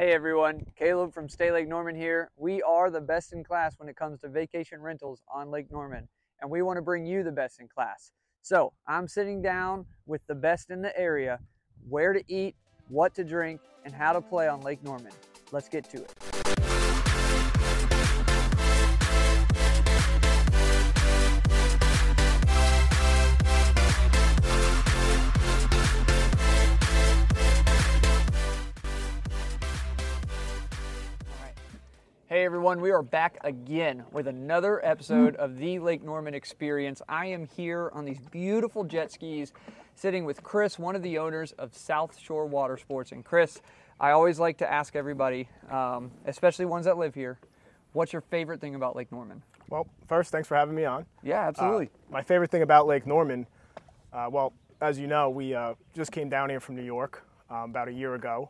Hey everyone, Caleb from Stay Lake Norman here. We are the best in class when it comes to vacation rentals on Lake Norman, and we want to bring you the best in class. So I'm sitting down with the best in the area, where to eat, what to drink, and how to play on Lake Norman. Let's get to it. Hey everyone, we are back again with another episode of the Lake Norman Experience. I am here on these beautiful jet skis sitting with Chris, one of the owners of Southshore Watersports. And Chris, I always like to ask everybody, um, especially ones that live here, what's your favorite thing about Lake Norman? Well, first, thanks for having me on. Yeah, absolutely. Uh, my favorite thing about Lake Norman, uh, well, as you know, we uh, just came down here from New York um, about a year ago.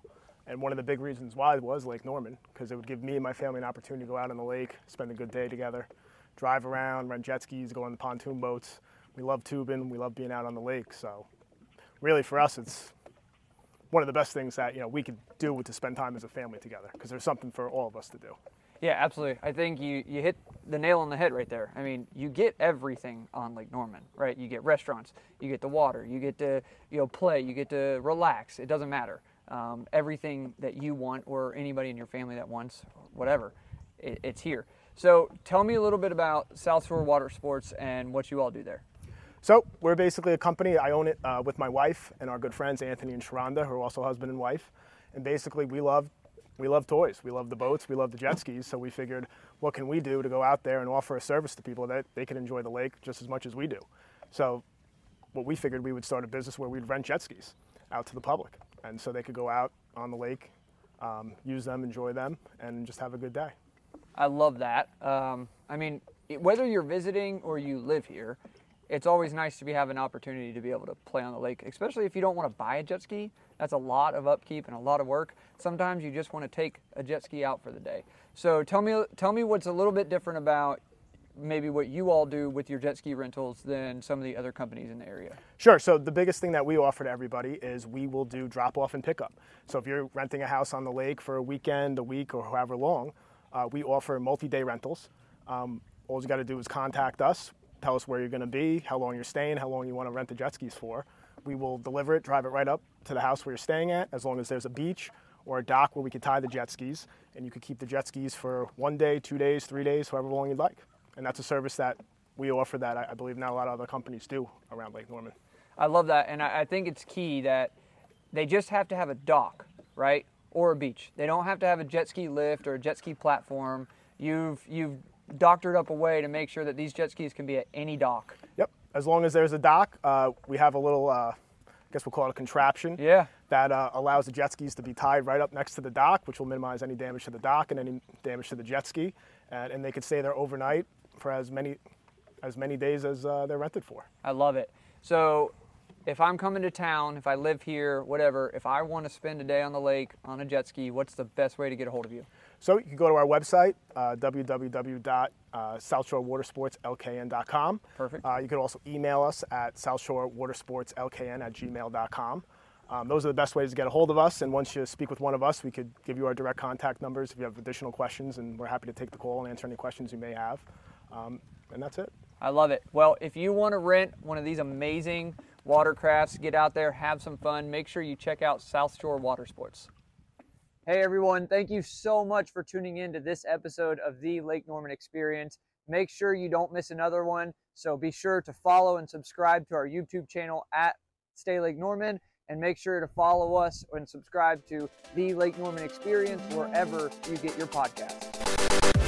And one of the big reasons why it was Lake Norman, because it would give me and my family an opportunity to go out on the lake, spend a good day together, drive around, rent jet skis, go on the pontoon boats. We love tubing, we love being out on the lake. So, really, for us, it's one of the best things that you know we could do to spend time as a family together, because there's something for all of us to do. Yeah, absolutely. I think you, you hit the nail on the head right there. I mean, you get everything on Lake Norman, right? You get restaurants, you get the water, you get to you know play, you get to relax. It doesn't matter um, everything that you want or anybody in your family that wants, whatever, it, it's here. So tell me a little bit about Southshore Watersports and what you all do there. So we're basically a company. I own it uh, with my wife and our good friends Anthony and Sharonda, who are also husband and wife. And basically, we love we love toys. We love the boats. We love the jet skis. So we figured, what can we do to go out there and offer a service to people that they can enjoy the lake just as much as we do? So what we figured we would start a business where we'd rent jet skis out to the public and so they could go out on the lake, um, use them, enjoy them, and just have a good day. I love that. Um, I mean, whether you're visiting or you live here, it's always nice to be have an opportunity to be able to play on the lake, especially if you don't want to buy a jet ski. That's a lot of upkeep and a lot of work. Sometimes you just want to take a jet ski out for the day. So tell me, tell me what's a little bit different about maybe what you all do with your jet ski rentals than some of the other companies in the area? Sure. So the biggest thing that we offer to everybody is we will do drop off and pickup. So if you're renting a house on the lake for a weekend, a week, or however long, uh, we offer multi-day rentals. Um, all you got to do is contact us, tell us where you're going to be, how long you're staying, how long you want to rent the jet skis for. We will deliver it, drive it right up to the house where you're staying at, as long as there's a beach or a dock where we could tie the jet skis, and you could keep the jet skis for one day, two days, three days, however long you'd like and that's a service that we offer that I, believe not a lot of other companies do around Lake Norman. I love that, and I, I think it's key that they just have to have a dock, right, or a beach. They don't have to have a jet ski lift or a jet ski platform. You've you've doctored up a way to make sure that these jet skis can be at any dock. Yep, as long as there's a dock, uh, we have a little. Uh, I guess we'll call it a contraption. Yeah. That uh, allows the jet skis to be tied right up next to the dock, which will minimize any damage to the dock and any damage to the jet ski. And, and they could stay there overnight for as many as many days as uh, they're rented for. I love it. So if I'm coming to town, if I live here, whatever, if I want to spend a day on the lake on a jet ski, what's the best way to get a hold of you? So you can go to our website, uh, www.southshorewatersportslkn.com. Perfect. Uh, you can also email us at southshorewatersportslkn at gmail.com. Um, those are the best ways to get a hold of us. And once you speak with one of us, we could give you our direct contact numbers if you have additional questions, and we're happy to take the call and answer any questions you may have. Um, and that's it. I love it. Well, if you want to rent one of these amazing watercrafts, get out there, have some fun, make sure you check out Southshore Watersports. Hey everyone, thank you so much for tuning in to this episode of the Lake Norman Experience. Make sure you don't miss another one. So be sure to follow and subscribe to our YouTube channel at Stay Lake Norman and make sure to follow us and subscribe to the Lake Norman Experience wherever you get your podcasts.